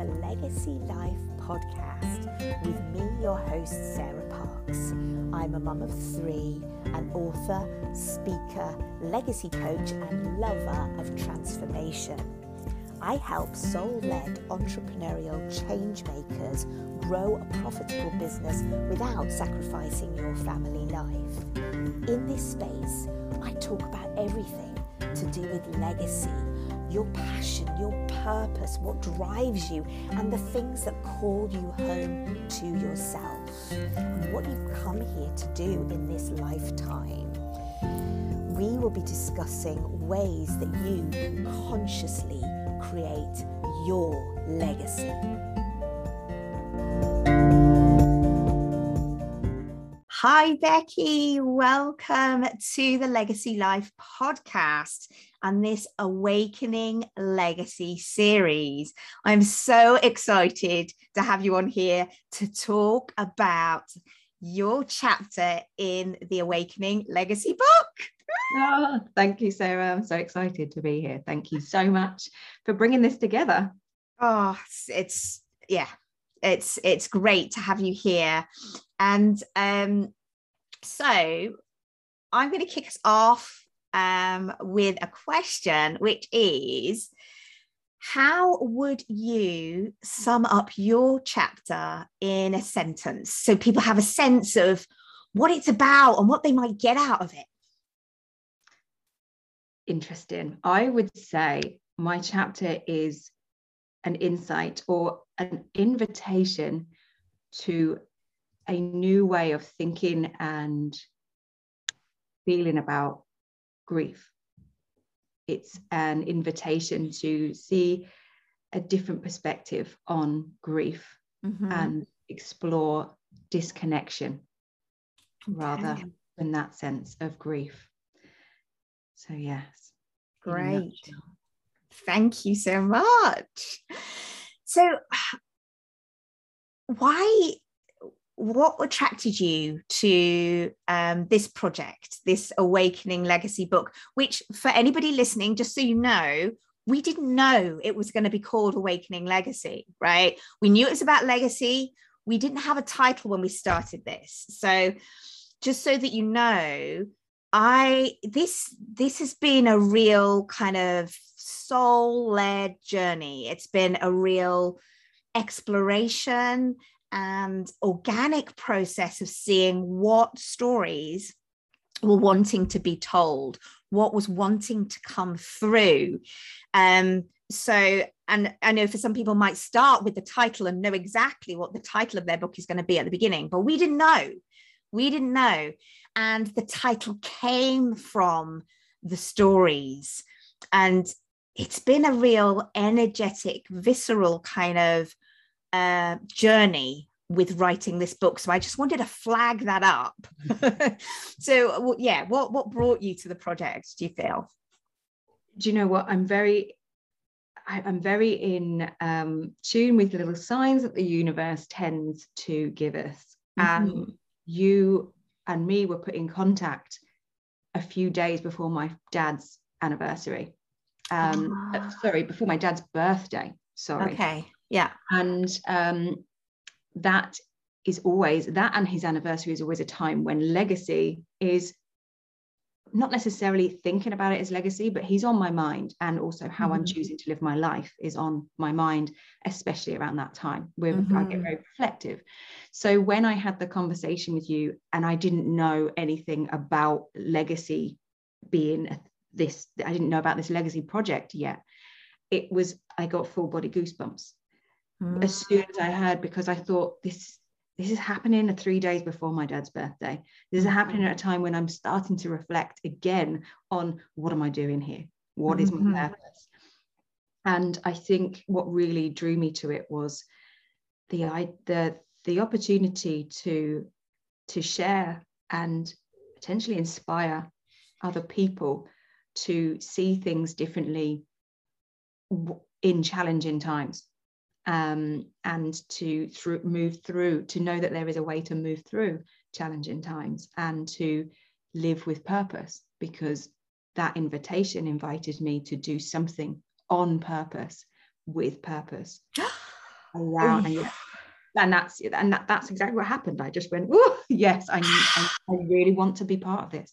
the Legacy Life podcast with me, your host, Sarah Parks. I'm a mum of three, an author, speaker, legacy coach, and lover of transformation. I help soul led entrepreneurial change makers grow a profitable business without sacrificing your family life. In this space, I talk about everything to do with legacy your passion, your purpose, what drives you, and the things that call you home to yourself, and what you've come here to do in this lifetime. We will be discussing ways that you can consciously create your legacy. Hi, Becky. Welcome to the Legacy Life podcast and this Awakening Legacy series. I'm so excited to have you on here to talk about your chapter in the Awakening Legacy book. Oh, thank you, Sarah. I'm so excited to be here. Thank you so much for bringing this together. Oh, it's yeah, it's it's great to have you here. And um, so I'm going to kick us off um, with a question, which is how would you sum up your chapter in a sentence so people have a sense of what it's about and what they might get out of it? Interesting. I would say my chapter is an insight or an invitation to a new way of thinking and feeling about grief. It's an invitation to see a different perspective on grief mm-hmm. and explore disconnection okay. rather than that sense of grief. So, yes. Great. Thank you so much. So, why what attracted you to um, this project, this Awakening Legacy book, which for anybody listening, just so you know, we didn't know it was going to be called Awakening Legacy, right? We knew it was about legacy. We didn't have a title when we started this. So just so that you know, I this this has been a real kind of soul-led journey. It's been a real exploration and organic process of seeing what stories were wanting to be told, what was wanting to come through. Um, so, and I know for some people might start with the title and know exactly what the title of their book is going to be at the beginning, but we didn't know. We didn't know. And the title came from the stories. And it's been a real energetic, visceral kind of uh, journey with writing this book. So I just wanted to flag that up. so yeah, what what brought you to the project? Do you feel? Do you know what? I'm very I, am very in um, tune with the little signs that the universe tends to give us. Mm-hmm. And you and me were put in contact a few days before my dad's anniversary. Um, uh, sorry, before my dad's birthday. Sorry. Okay. Yeah. And um, that is always that and his anniversary is always a time when legacy is not necessarily thinking about it as legacy, but he's on my mind. And also how mm-hmm. I'm choosing to live my life is on my mind, especially around that time where mm-hmm. I get mm-hmm. very reflective. So when I had the conversation with you and I didn't know anything about legacy being this, I didn't know about this legacy project yet. It was, I got full body goosebumps mm. as soon as I heard because I thought this this is happening three days before my dad's birthday. This is mm-hmm. happening at a time when I'm starting to reflect again on what am I doing here? What mm-hmm. is my mm-hmm. purpose? And I think what really drew me to it was the I, the the opportunity to to share and potentially inspire other people to see things differently in challenging times um, and to through, move through, to know that there is a way to move through challenging times and to live with purpose because that invitation invited me to do something on purpose with purpose. around and, and that's and that, that's exactly what happened. I just went oh yes I, I i really want to be part of this.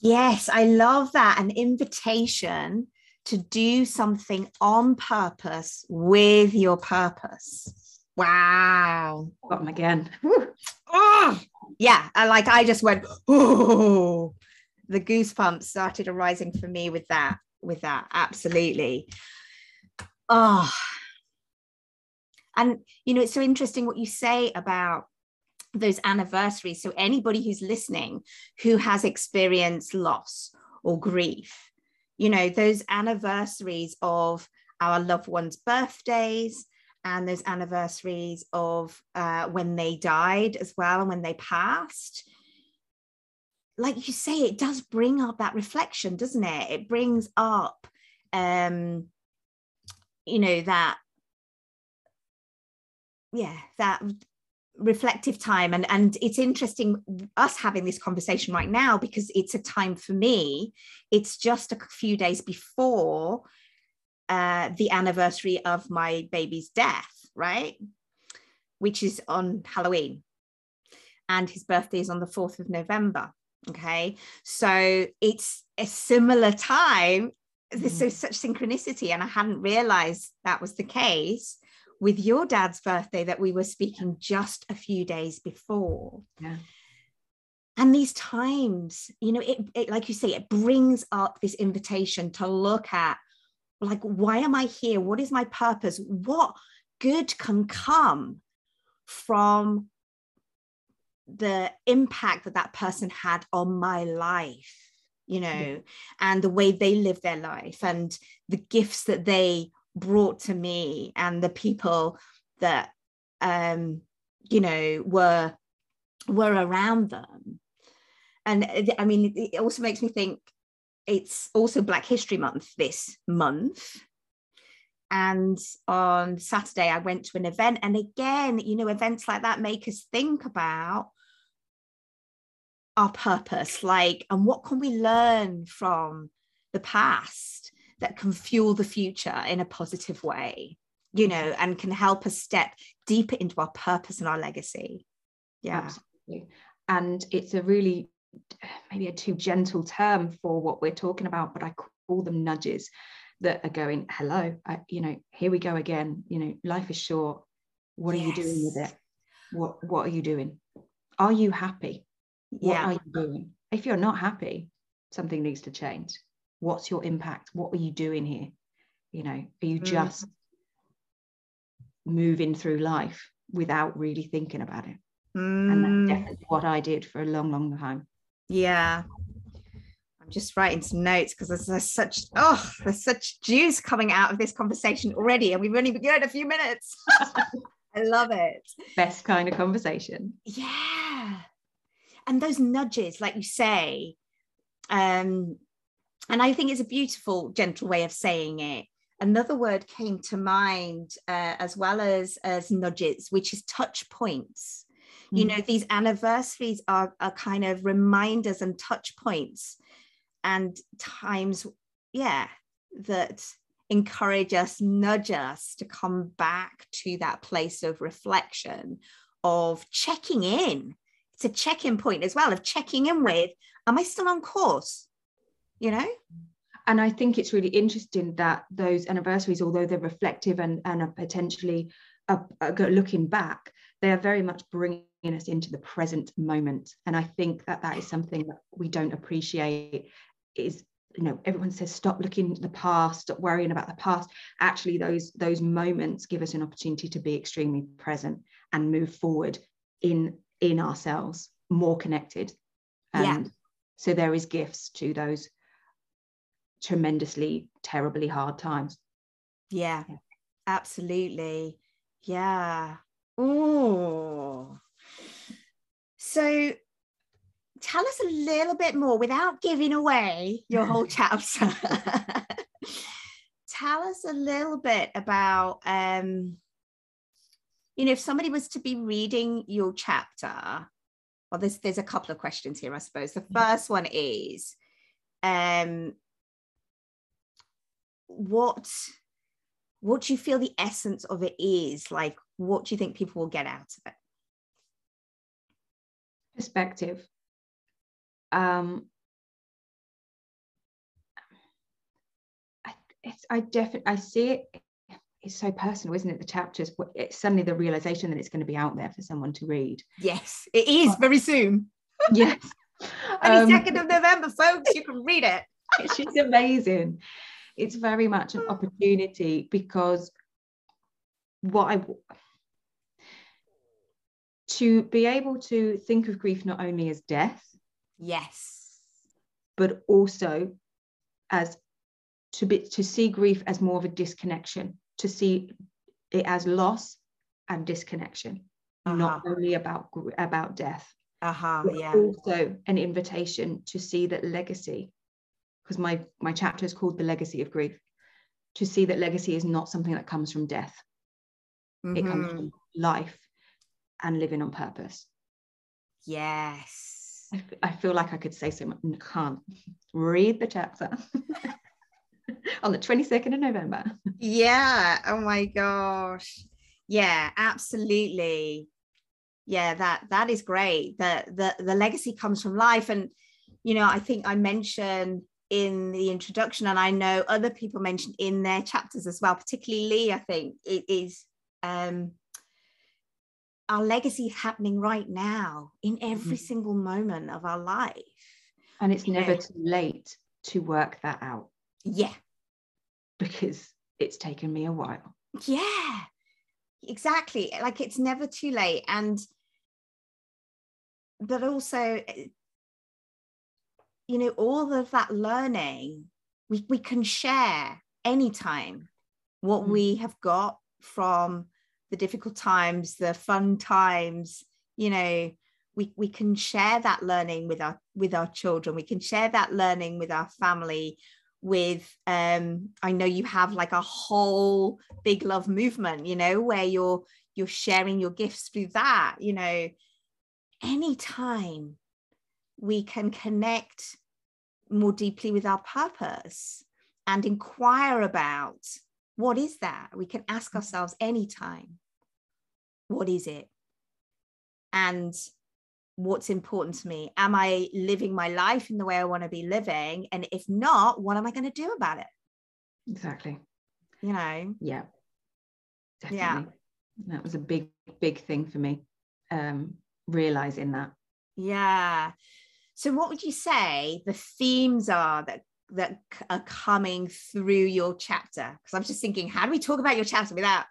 Yes i love that. An invitation to do something on purpose with your purpose. Wow. Got them again. Oh, yeah I, like i just went oh the goosebumps started arising for me with that with that absolutely. Oh and you know it's so interesting what you say about those anniversaries. So anybody who's listening who has experienced loss or grief you know those anniversaries of our loved ones birthdays and those anniversaries of uh, when they died as well and when they passed like you say, it does bring up that reflection, doesn't it? It brings up, um, you know, that, yeah, that reflective time and and it's interesting us having this conversation right now because it's a time for me it's just a few days before uh, the anniversary of my baby's death right which is on halloween and his birthday is on the 4th of november Okay. So it's a similar time. There's mm. so such synchronicity. And I hadn't realized that was the case with your dad's birthday that we were speaking just a few days before. Yeah. And these times, you know, it, it like you say, it brings up this invitation to look at like, why am I here? What is my purpose? What good can come from the impact that that person had on my life you know yeah. and the way they lived their life and the gifts that they brought to me and the people that um you know were were around them. And i mean it also makes me think it's also black history month this month. And on saturday i went to an event. And again you know events like that make us think about our purpose like and what can we learn from the past that can fuel the future in a positive way you know and can help us step deeper into our purpose and our legacy yeah absolutely and it's a really maybe a too gentle term for what we're talking about but i call them nudges that are going hello I, you know here we go again you know life is short what yes. are you doing with it what what are you doing are you happy what yeah. are you doing? If you're not happy, something needs to change. What's your impact? What are you doing here? You know, are you mm. just moving through life without really thinking about it? Mm. And that's mm. definitely what I did for a long, long time. Yeah. I'm just writing some notes because there's, there's, such oh there's such juice coming out of this conversation already, and we've only begun a few minutes. I love it. Best kind of conversation. Yeah and those nudges like you say um and i think it's a beautiful gentle way of saying it. Another word came to mind uh, as well as as nudges which is touch points. Mm. you know these anniversaries are, are kind of reminders and touch points and times yeah that encourage us nudge us to come back to that place of reflection of checking in. It's a check-in point as well of checking in with am i still on course you know and i think it's really interesting that those anniversaries although they're reflective and, and are potentially uh, uh, looking back they are very much bringing us into the present moment and i think that that is something that we don't appreciate is you know everyone says stop looking at the past stop worrying about the past actually those those moments give us an opportunity to be extremely present and move forward in in ourselves, more connected. And yeah. so there is gifts to those tremendously, terribly hard times. Yeah, yeah. absolutely. Yeah. Oh. So tell us a little bit more without giving away your whole chapter. tell us a little bit about um, you know, if somebody was to be reading your chapter, well, there's there's a couple of questions here, I suppose. The first one is, um, what what do you feel the essence of it is? Like what do you think people will get out of it? Perspective. Um I, it's i definitely i see it it's so personal isn't it? The chapters it's suddenly the realization that it's going to be out there for someone to read. Yes it is very soon. Yes. 22nd um, of november folks you can read it. She's amazing it's very much an opportunity because what I to be able to think of grief not only as death, yes, but also as to be to see grief as more of a disconnection, to see it as loss and disconnection, uh-huh. not only about about death. Uh-huh, yeah. Also an invitation to see that legacy because my my chapter is called the legacy of grief to see that legacy is not something that comes from death. Mm-hmm. it comes mm-hmm. from life and living on purpose. Yes. I, I feel like i could say so much can't read the chapter on the 22nd of november. Yeah oh my gosh. Yeah absolutely. Yeah that that is great. That the the legacy comes from life. And you know i think i mentioned in the introduction, and I know other people mentioned in their chapters as well, particularly Lee, I think it is um, our legacy happening right now in every mm-hmm. single moment of our life. And it's never too late to work that out. Yeah. Because it's taken me a while. Yeah, exactly. Like it's never too late. And, but also you know all of that learning we, we can share anytime what mm. we have got from the difficult times the fun times you know we, we can share that learning with our with our children we can share that learning with our family with um i know you have like a whole big love movement you know where you're you're sharing your gifts through that you know anytime we can connect more deeply with our purpose and inquire about what is that? We can ask mm. ourselves anytime, what is it? And what's important to me? Am I living my life in the way I want to be living? And if not, what am I going to do about it? Exactly. You know? Yeah. Definitely. Yeah. That was a big, big thing for me. Um, realizing that. Yeah. So, what would you say the themes are that that are coming through your chapter? Because I'm just thinking, how do we talk about your chapter without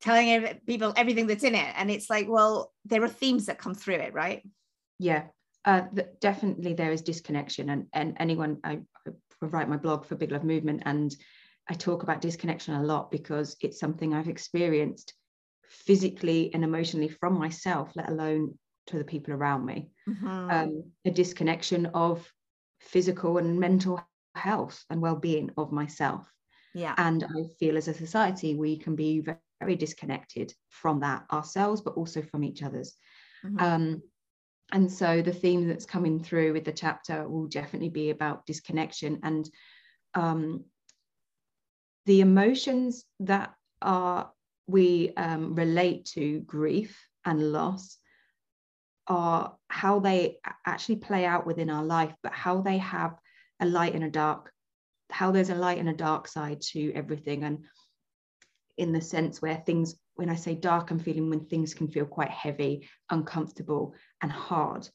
telling people everything that's in it? And it's like, well, there are themes that come through it, right? Yeah, uh, definitely there is disconnection, and and anyone I, I write my blog for Big Love Movement, and I talk about disconnection a lot because it's something I've experienced physically and emotionally from myself, let alone to the people around me. Mm-hmm. Um, a disconnection of physical and mental health and well-being of myself. Yeah. And I feel as a society we can be very, disconnected from that ourselves, but also from each other's. Mm-hmm. Um, and so the theme that's coming through with the chapter will definitely be about disconnection and um, the emotions that are we um, relate to grief and loss are how they actually play out within our life, but how they have a light and a dark, how there's a light and a dark side to everything. And in the sense where things, when I say dark, I'm feeling when things can feel quite heavy, uncomfortable, and hard.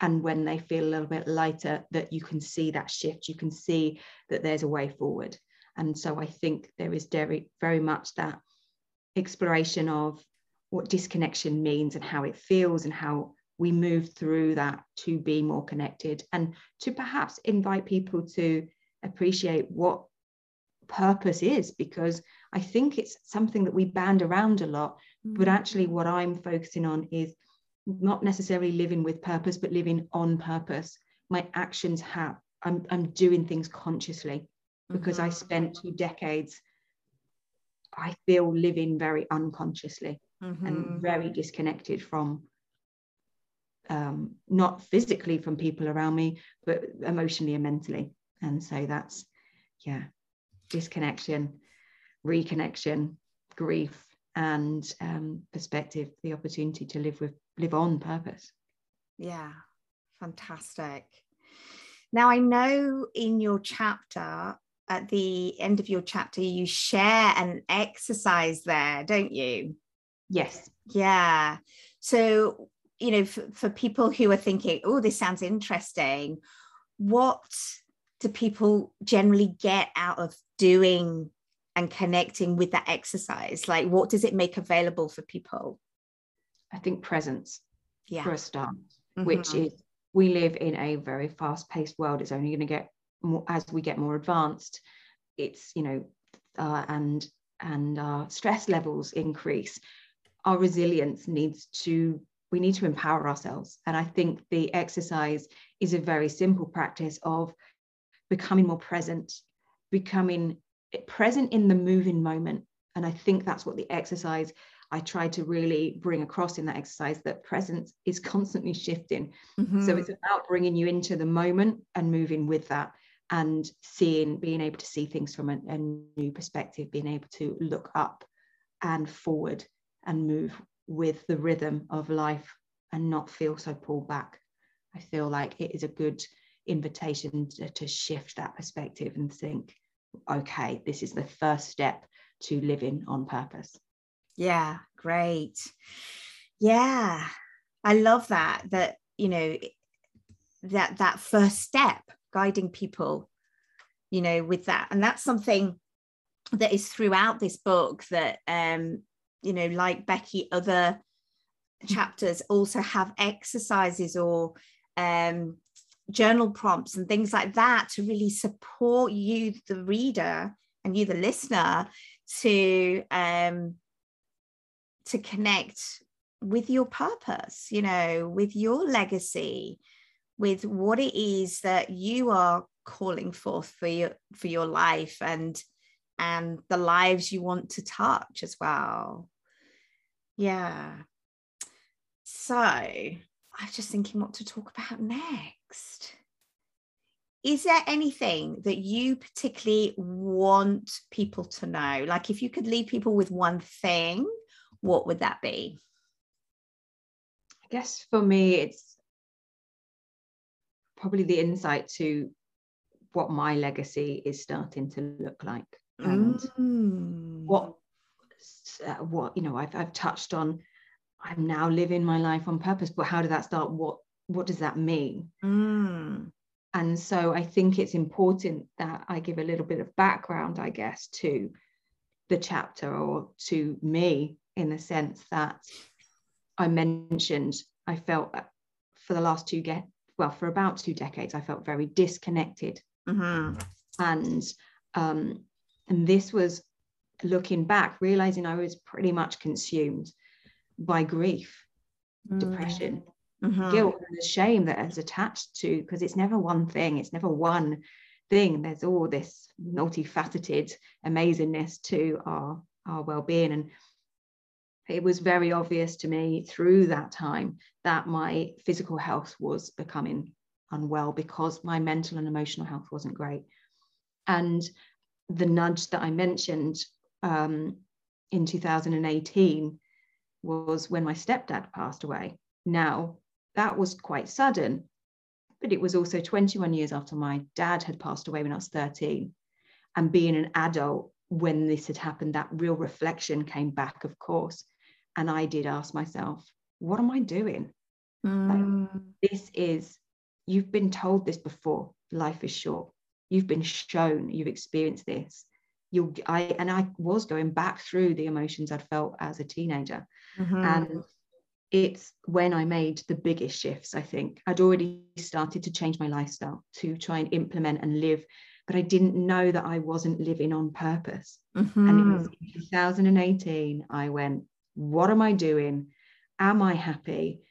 And when they feel a little bit lighter, that you can see that shift, you can see that there's a way forward. And so I think there is very, very much that exploration of what disconnection means and how it feels and how we move through that to be more connected and to perhaps invite people to appreciate what purpose is because I think it's something that we band around a lot. But actually, what I'm focusing on is not necessarily living with purpose, but living on purpose. My actions have, I'm, I'm doing things consciously because mm-hmm. I spent two decades, I feel living very unconsciously mm-hmm. and very disconnected from um, not physically from people around me, but emotionally and mentally. And so that's, yeah, disconnection. reconnection, grief, and um, perspective, the opportunity to live with live on purpose. Yeah, fantastic. Now I know in your chapter, at the end of your chapter, you share an exercise there, don't you? Yes. Yeah. So, you know, for, for people who are thinking, oh, this sounds interesting, what do people generally get out of doing and connecting with that exercise? Like, what does it make available for people? I think presence yeah. for a start, mm-hmm. which is we live in a very fast paced world. It's only going to get more as we get more advanced. It's, you know, uh, and and our stress levels increase. Our resilience needs to we need to empower ourselves. And I think the exercise is a very simple practice of becoming more present, becoming present in the moving moment. And I think that's what the exercise I tried to really bring across in that exercise that presence is constantly shifting. Mm-hmm. So it's about bringing you into the moment and moving with that and seeing, being able to see things from a, a new perspective, being able to look up and forward and move with the rhythm of life and not feel so pulled back. I feel like it is a good invitation to, to shift that perspective and think, okay, this is the first step to living on purpose. Yeah, great. Yeah. I love that that you know that that first step guiding people you know with that and that's something that is throughout this book that um you know like Becky other chapters also have exercises or um journal prompts and things like that to really support you the reader and you the listener to um to connect with your purpose, you know, with your legacy, with what it is that you are calling forth for your for your life and and the lives you want to touch as well. Yeah. So I was just thinking what to talk about next. Is there anything that you particularly want people to know? Like if you could leave people with one thing what would that be? I guess for me, it's probably the insight to what my legacy is starting to look like and mm. what uh, what you know I've, I've touched on i'm now living my life on purpose but how did that start what what does that mean mm. and so i think it's important that i give a little bit of background i guess to the chapter or to me in the sense that I mentioned I felt for the last two get well for about two decades I felt very disconnected mm-hmm. and um, and this was looking back realizing I was pretty much consumed by grief mm-hmm. depression mm-hmm. guilt and the shame that is attached to because it's never one thing it's never one thing there's all this multifaceted amazingness to our our well-being and it was very obvious to me through that time that my physical health was becoming unwell because my mental and emotional health wasn't great. And the nudge that I mentioned um, in 2018 was when my stepdad passed away. Now, that was quite sudden, but it was also 21 years after my dad had passed away when I was 13. And being an adult when this had happened, that real reflection came back, of course. And I did ask myself, what am I doing? Mm. Like, this is, you've been told this before life is short. You've been shown, you've experienced this. You, I, and I was going back through the emotions I'd felt as a teenager. Mm-hmm. And it's when I made the biggest shifts, I think. I'd already started to change my lifestyle to try and implement and live, but I didn't know that I wasn't living on purpose. Mm-hmm. And it was in 2018, I went, what am I doing? Am I happy?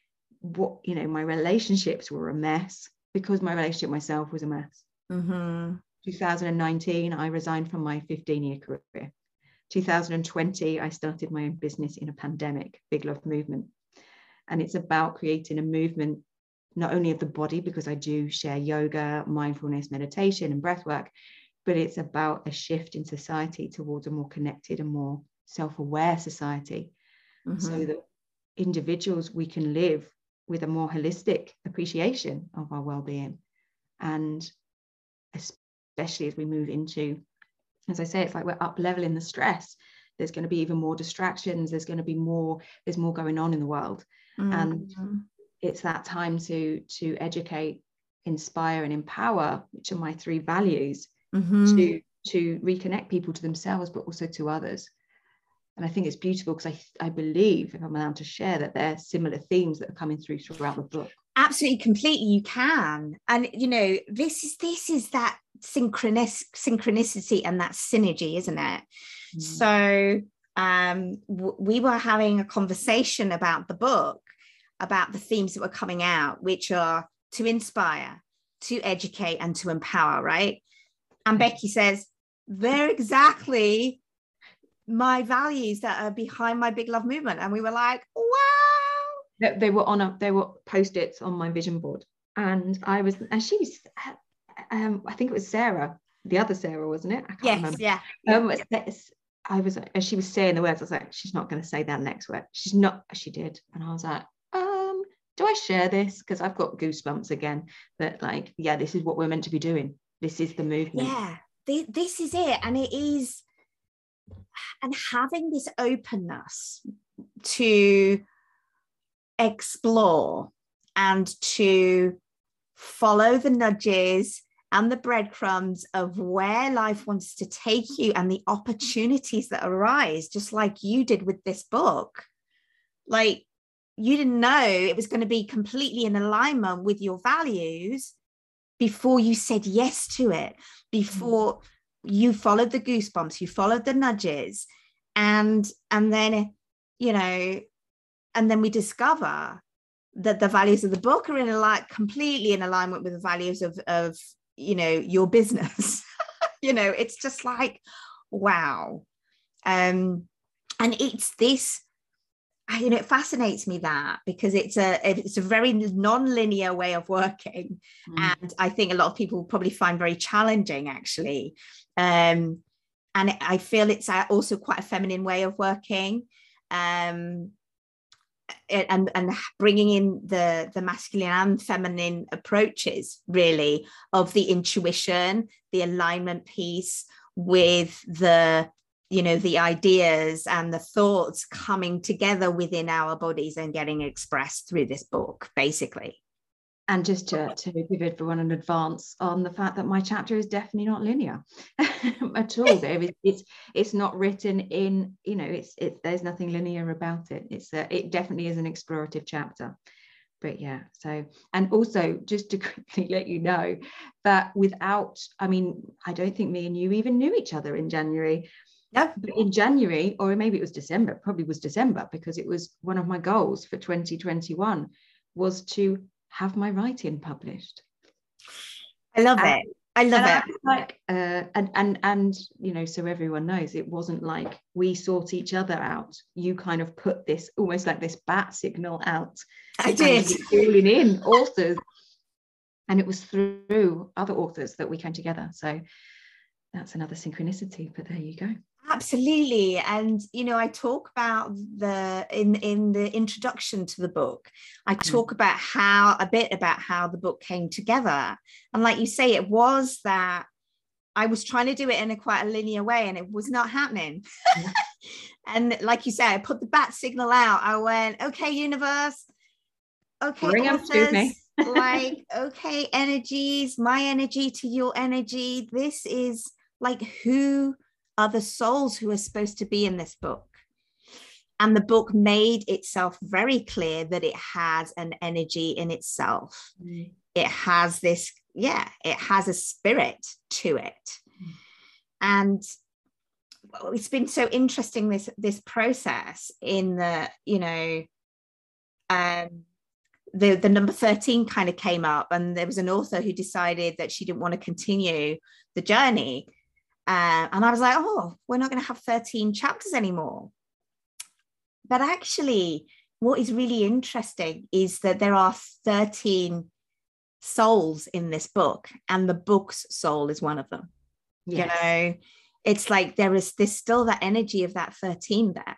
What, you know, my relationships were a mess because my relationship myself was a mess. Mm-hmm. 2019, I resigned from my 15 year career. 2020, I started my own business in a pandemic, Big Love Movement. And it's about creating a movement, not only of the body, because I do share yoga, mindfulness, meditation, and breath work, but it's about a shift in society towards a more connected and more self-aware society mm-hmm. so that individuals we can live with a more holistic appreciation of our well-being and especially as we move into as i say it's like we're up leveling the stress there's going to be even more distractions there's going to be more there's more going on in the world mm-hmm. and it's that time to to educate inspire and empower which are my three values mm-hmm. to to reconnect people to themselves but also to others and I think it's beautiful because I, I believe, if I'm allowed to share, that there are similar themes that are coming through throughout the book. Absolutely, completely, you can. And you know, this is this is that synchronis- synchronicity and that synergy, isn't it? Mm. So um, w- we were having a conversation about the book, about the themes that were coming out, which are to inspire, to educate, and to empower, right? And Becky says, they're exactly my values that are behind my big love movement. And we were like, wow. They, were on a, they were post-its on my vision board. And I was, and she was, um, I think it was Sarah, the other Sarah, wasn't it? I can't yes, remember. yeah. Um, I was, as she was saying the words, I was like, she's not going to say that next word. She's not, she did. And I was like, um, do I share this? Because I've got goosebumps again. That like, yeah, this is what we're meant to be doing. This is the movement. Yeah, this is it. And it is, and having this openness to explore and to follow the nudges and the breadcrumbs of where life wants to take you and the opportunities that arise, just like you did with this book. Like you didn't know it was going to be completely in alignment with your values before you said yes to it, before you followed the goosebumps you followed the nudges and and then you know and then we discover that the values of the book are in a like completely in alignment with the values of of you know your business you know it's just like wow um and it's this you know it fascinates me that because it's a it's a very non-linear way of working mm. and i think a lot of people probably find very challenging actually um, and I feel it's also quite a feminine way of working. Um, and and bringing in the the masculine and feminine approaches really of the intuition the alignment piece with the you know the ideas and the thoughts coming together within our bodies and getting expressed through this book basically and just to, to give everyone an advance on the fact that my chapter is definitely not linear at all. David. it's it's not written in you know it's it there's nothing linear about it. It's a, it definitely is an explorative chapter. But yeah so and also just to quickly let you know that without i mean i don't think me and you even knew each other in january. Yeah. In January, or maybe it was December, probably was December, because it was one of my goals for 2021 was to have my writing published. I love and, it. I love it. like, uh, and and and you know, so everyone knows, it wasn't like we sought each other out. You kind of put this almost like this bat signal out. I did calling in authors, and it was through other authors that we came together. So that's another synchronicity. But there you go absolutely. And you know i talk about the in in the introduction to the book i mm. talk about how a bit about how the book came together. And like you say it was that i was trying to do it in a quite a linear way and it was not happening. And like you say i put the bat signal out. I went okay universe. Okay Bring authors, like okay energies my energy to your energy. This is like who are the souls who are supposed to be in this book. And the book made itself very clear that it has an energy in itself. Mm. It has this, yeah, it has a spirit to it. Mm. And it's been so interesting this this process in the you know um the the number 13 kind of came up and there was an author who decided that she didn't want to continue the journey uh, and I was like, oh, we're not going to have 13 chapters anymore. But actually, what is really interesting is that there are 13 souls in this book, and the book's soul is one of them. yes. you know it's like there is there's still that energy of that 13 there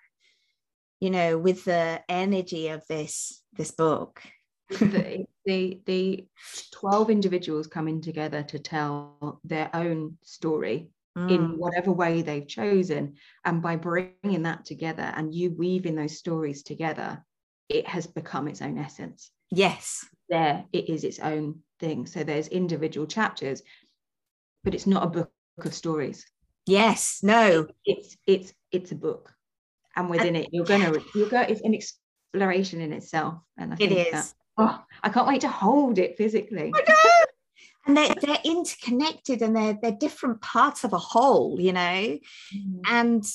you know with the energy of this this book the, the the 12 individuals coming together to tell their own story mm. in whatever way they've chosen. And by bringing that together and you weaving those stories together it has become its own essence. Yes. There it is its own thing. So there's individual chapters but it's not a book of stories. Yes no. It's it's it's a book. And within and, it you're gonna you're go it's an exploration in itself. And I think it is. That, oh I can't wait to hold it physically and they're, they're interconnected and they're they're different parts of a whole you know? Mm. and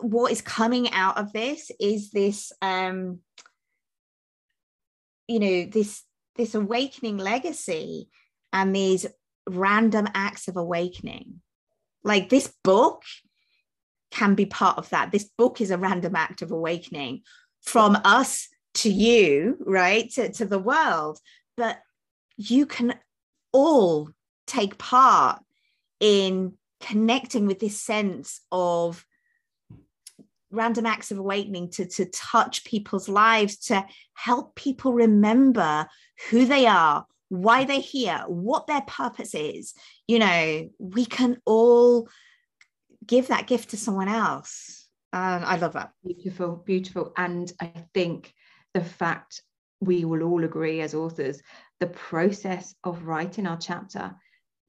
what is coming out of this is this um you know this this awakening legacy and these random acts of awakening. Like this book can be part of that. This book is a random act of awakening from us to you right to, to the world. But you can all take part in connecting with this sense of random acts of awakening to, to touch people's lives, to help people remember who they are, why they're here, what their purpose is. You know, we can all give that gift to someone else. And I love that. Beautiful, beautiful. And I think the fact we will all agree as authors, the process of writing our chapter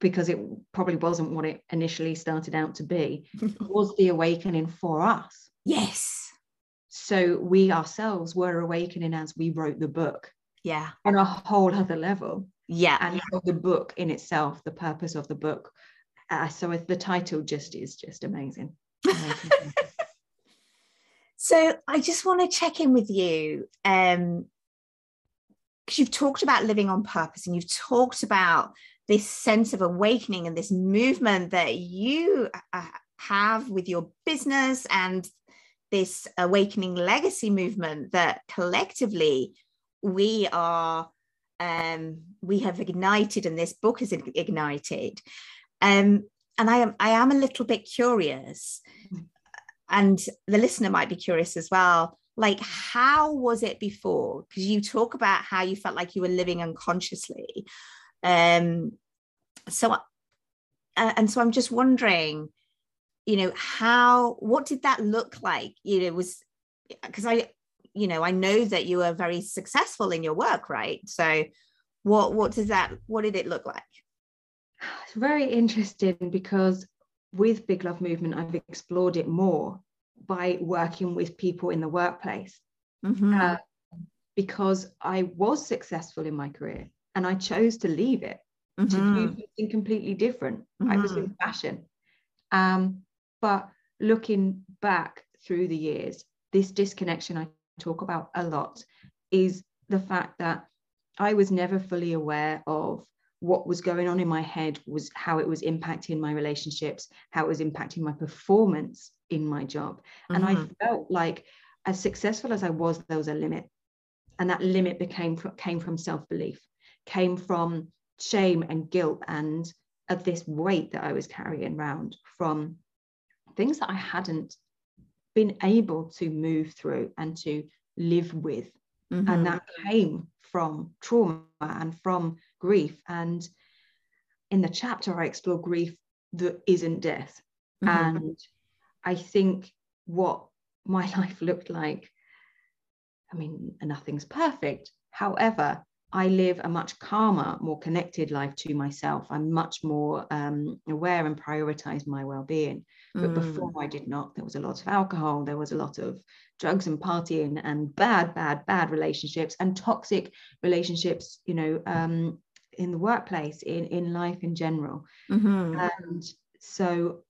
because it probably wasn't what it initially started out to be, was the awakening for us. Yes. So we ourselves were awakening as we wrote the book. Yeah. On a whole other level. Yeah. And yeah. the book in itself, the purpose of the book. Uh, so the title just is just amazing. so I just want to check in with you. Um, because you've talked about living on purpose and you've talked about this sense of awakening and this movement that you uh, have with your business and this awakening legacy movement that collectively we are um, we have ignited and this book has ignited. Um, and I am I am a little bit curious and the listener might be curious as well like how was it before? Because you talk about how you felt like you were living unconsciously. Um so uh, and so i'm just wondering you know how what did that look like? You know was because i you know i know that you were very successful in your work right? So what what does that what did it look like? It's very interesting because with big love movement i've explored it more by working with people in the workplace mm-hmm. uh, because i was successful in my career and i chose to leave it mm-hmm. to do something completely different mm-hmm. i was in mm-hmm. fashion um, but looking back through the years, this disconnection I talk about a lot is the fact that I was never fully aware of what was going on in my head was how it was impacting my relationships, how it was impacting my performance in my job. Mm-hmm. And I mm-hmm. felt like as successful as I was, there was a limit. And that limit became came from self-belief, came from shame and guilt and of this weight that I was carrying around from things that I hadn't been able to move through and to live with. Mm-hmm. And that came from trauma and from grief. And in the chapter, I explore grief that isn't death. Mm-hmm. And I think what my life looked like, I mean, nothing's perfect. However, I live a much calmer, more connected life to myself. I'm much more um, aware and prioritize my well-being. But mm. before I did not. There was a lot of alcohol. There was a lot of drugs and partying and bad, bad, bad relationships and toxic relationships. You know, um, in the workplace, in in life in general. Mm-hmm. And so,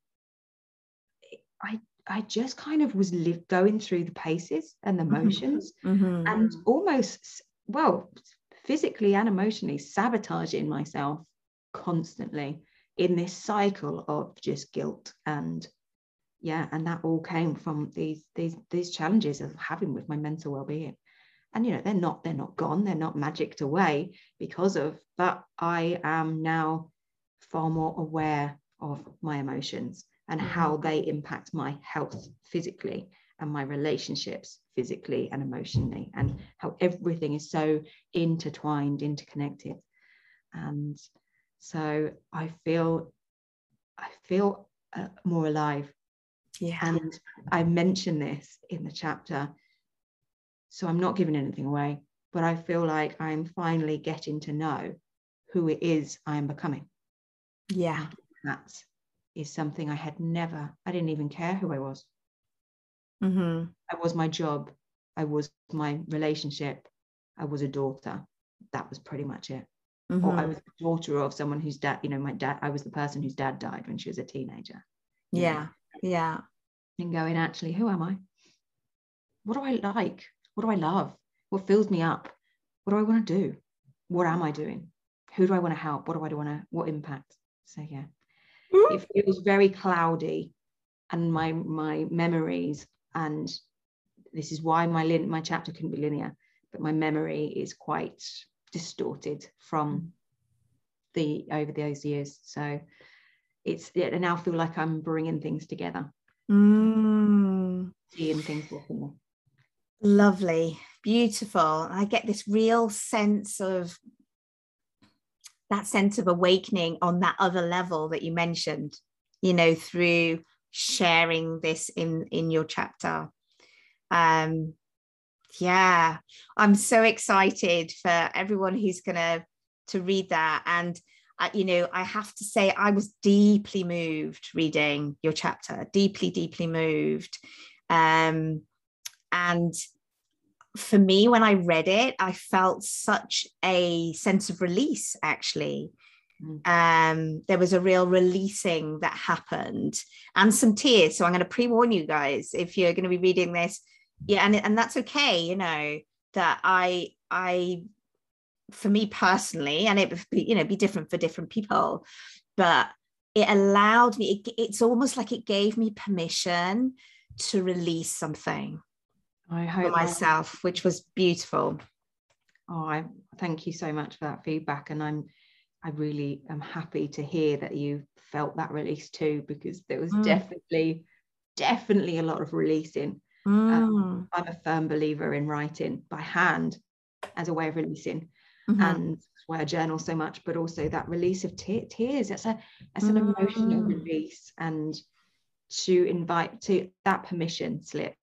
I I just kind of was live, going through the paces and the mm-hmm. motions mm-hmm. and almost well physically and emotionally sabotaging myself constantly in this cycle of just guilt and yeah and that all came from these these these challenges of having with my mental well-being and you know they're not they're not gone they're not magicked away because of but i am now far more aware of my emotions and how Mm. they impact my health physically and my relationships physically and emotionally and how everything is so intertwined interconnected and so i feel i feel uh, more alive Yeah. and I mention this in the chapter. So I'm not giving anything away, but I feel like I'm finally getting to know who it is I am becoming. yeah. That is something I had never, I didn't even care who I was. hmm I was my job, I was my relationship, I was a daughter. That was pretty much it. Or I Mhm. was the daughter of someone whose dad, you know, my dad, I was the person whose dad died when she was a teenager. you know. Yeah. Yeah. and going, actually, who am I? What do I like? What do I love? What fills me up? What do I want to do? What am I doing? Who do I want to help? What do I want to, what impact? So yeah, Mm. it feels very cloudy and my my memories and this is why my lin- my chapter couldn't be linear, but my memory is quite distorted from the over those years. So it's I now feel like I'm bringing things together, Mm. seeing things differently. Lovely, beautiful. I get this real sense of that sense of awakening on that other level that you mentioned, you know, through sharing this in in your chapter. Um yeah, I'm so excited for everyone who's gonna to read that. And I, you know, I have to say I was deeply moved reading your chapter, deeply, deeply moved. Um, and for me, when I read it, I felt such a sense of release, actually. Mm. Um, there was a real releasing that happened and some tears. So I'm going to pre warn you guys if you're going to be reading this. Yeah, and, and that's okay, you know, that I, I, for me personally, and it would be, you know, be different for different people, but it allowed me, it, it's almost like it gave me permission to release something I hope I- myself, which was beautiful. Oh, I thank you so much for that feedback, and I'm I really am happy to hear that you felt that release too, because there was Mm. definitely, definitely a lot of releasing. Mm, I'm a firm believer in writing by hand as a way of releasing, mhm. and that's why I journal so much. But also that release of te- tears. That's a that's an emotional Mm. release, and to invite to that permission slip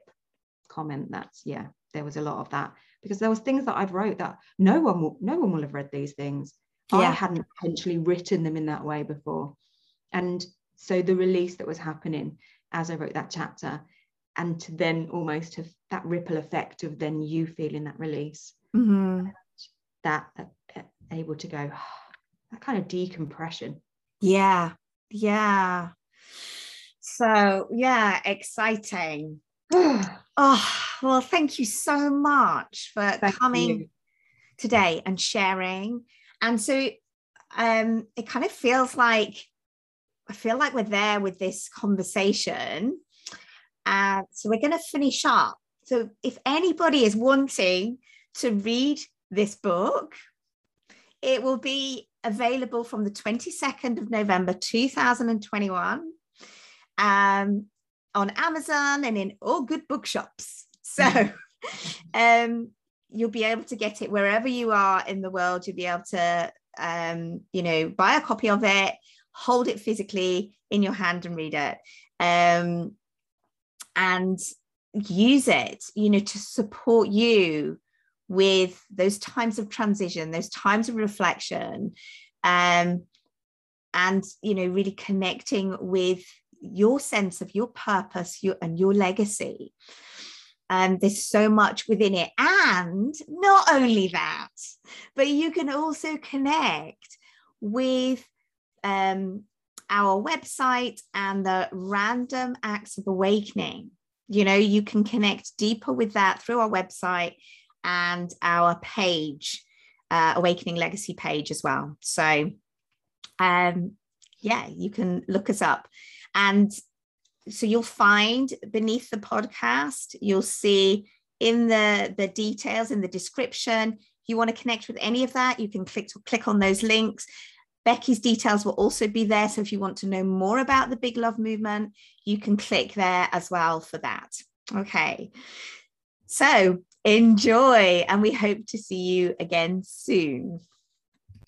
comment. That's yeah, there was a lot of that because there was things that I'd wrote that no one will no one will have read these things. I hadn't potentially written them in that way before, and so the release that was happening as I wrote that chapter, and to then almost have that ripple effect of then you feeling that release, Mhm. that uh, uh, able to go that kind of decompression. Yeah, yeah. So, yeah, exciting. Oh, well, thank you so much for Thank coming you. today and sharing. And so um it kind of feels like I feel like we're there with this conversation. And so we're going to finish up. So if anybody is wanting to read this book, it will be available from the 22nd of November 2021 um, on Amazon and in all good bookshops. So um, you'll be able to get it wherever you are in the world. You'll be able to, um, you know, buy a copy of it, hold it physically in your hand and read it. Um, and use it, you know, to support you with those times of transition, those times of reflection, um, and you know, really connecting with your sense of your purpose, your and your legacy. Um, there's so much within it, and not only that, but you can also connect with um, our website and the random acts of awakening. You know, you can connect deeper with that through our website and our page, uh, Awakening Legacy page as well. So, um, yeah, you can look us up. And so you'll find beneath the podcast, you'll see in the, the details in the description, if you want to connect with any of that, you can click to, click on those links Becky's details will also be there. So if you want to know more about the Big Love Movement, you can click there as well for that. Okay. So enjoy, and we hope to see you again soon.